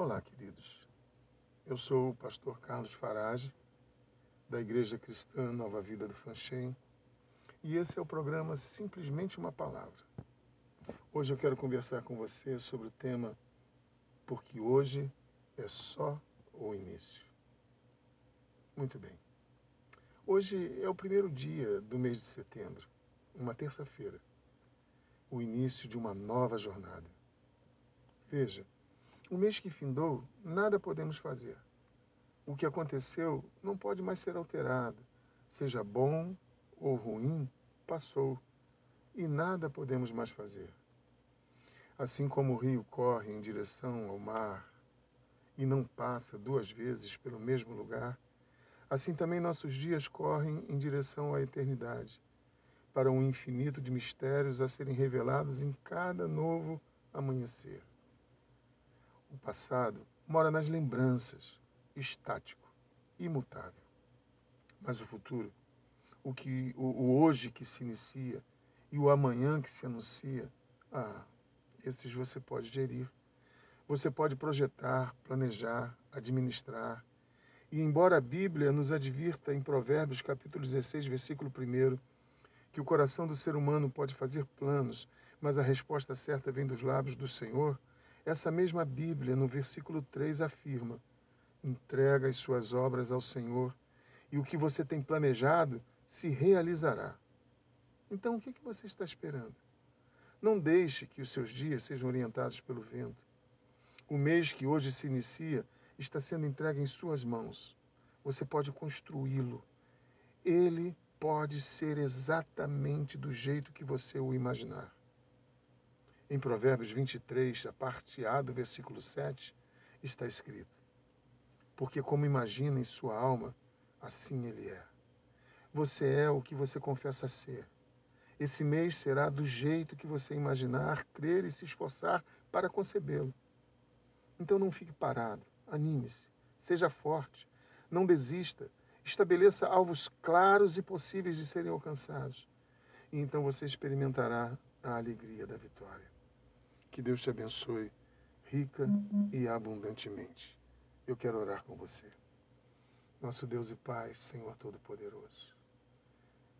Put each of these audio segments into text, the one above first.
Olá, queridos. Eu sou o pastor Carlos Farage, da Igreja Cristã Nova Vida do Fanchen, e esse é o programa Simplesmente uma Palavra. Hoje eu quero conversar com você sobre o tema Porque hoje é só o início. Muito bem. Hoje é o primeiro dia do mês de setembro, uma terça-feira, o início de uma nova jornada. Veja, o mês que findou, nada podemos fazer. O que aconteceu não pode mais ser alterado. Seja bom ou ruim, passou. E nada podemos mais fazer. Assim como o rio corre em direção ao mar e não passa duas vezes pelo mesmo lugar, assim também nossos dias correm em direção à eternidade, para um infinito de mistérios a serem revelados em cada novo amanhecer. O passado mora nas lembranças, estático, imutável. Mas o futuro, o, que, o, o hoje que se inicia e o amanhã que se anuncia, ah, esses você pode gerir. Você pode projetar, planejar, administrar. E embora a Bíblia nos advirta em Provérbios capítulo 16, versículo 1, que o coração do ser humano pode fazer planos, mas a resposta certa vem dos lábios do Senhor, essa mesma Bíblia, no versículo 3, afirma: entrega as suas obras ao Senhor e o que você tem planejado se realizará. Então, o que você está esperando? Não deixe que os seus dias sejam orientados pelo vento. O mês que hoje se inicia está sendo entregue em suas mãos. Você pode construí-lo. Ele pode ser exatamente do jeito que você o imaginar. Em Provérbios 23, a parte A do versículo 7, está escrito: Porque como imagina em sua alma, assim ele é. Você é o que você confessa ser. Esse mês será do jeito que você imaginar, crer e se esforçar para concebê-lo. Então não fique parado, anime-se, seja forte, não desista, estabeleça alvos claros e possíveis de serem alcançados. E então você experimentará a alegria da vitória. Que Deus te abençoe rica e abundantemente. Eu quero orar com você. Nosso Deus e Pai, Senhor Todo-Poderoso.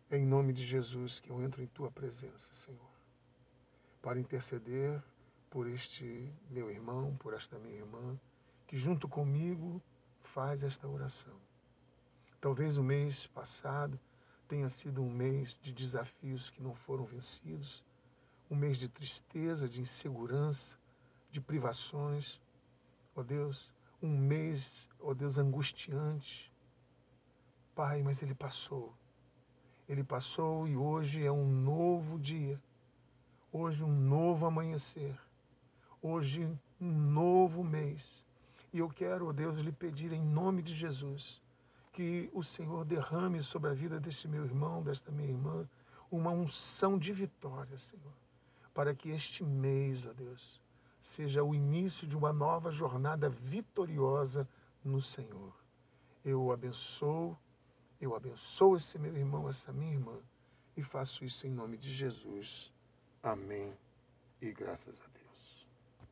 É em nome de Jesus que eu entro em tua presença, Senhor, para interceder por este meu irmão, por esta minha irmã, que junto comigo faz esta oração. Talvez o mês passado tenha sido um mês de desafios que não foram vencidos, um mês de tristeza, de insegurança, de privações. Ó oh Deus, um mês, ó oh Deus, angustiante. Pai, mas ele passou. Ele passou e hoje é um novo dia. Hoje um novo amanhecer. Hoje um novo mês. E eu quero, ó oh Deus, lhe pedir em nome de Jesus que o Senhor derrame sobre a vida deste meu irmão, desta minha irmã, uma unção de vitória, Senhor para que este mês, ó Deus, seja o início de uma nova jornada vitoriosa no Senhor. Eu o abençoo, eu abençoo esse meu irmão, essa minha irmã, e faço isso em nome de Jesus. Amém. E graças a Deus.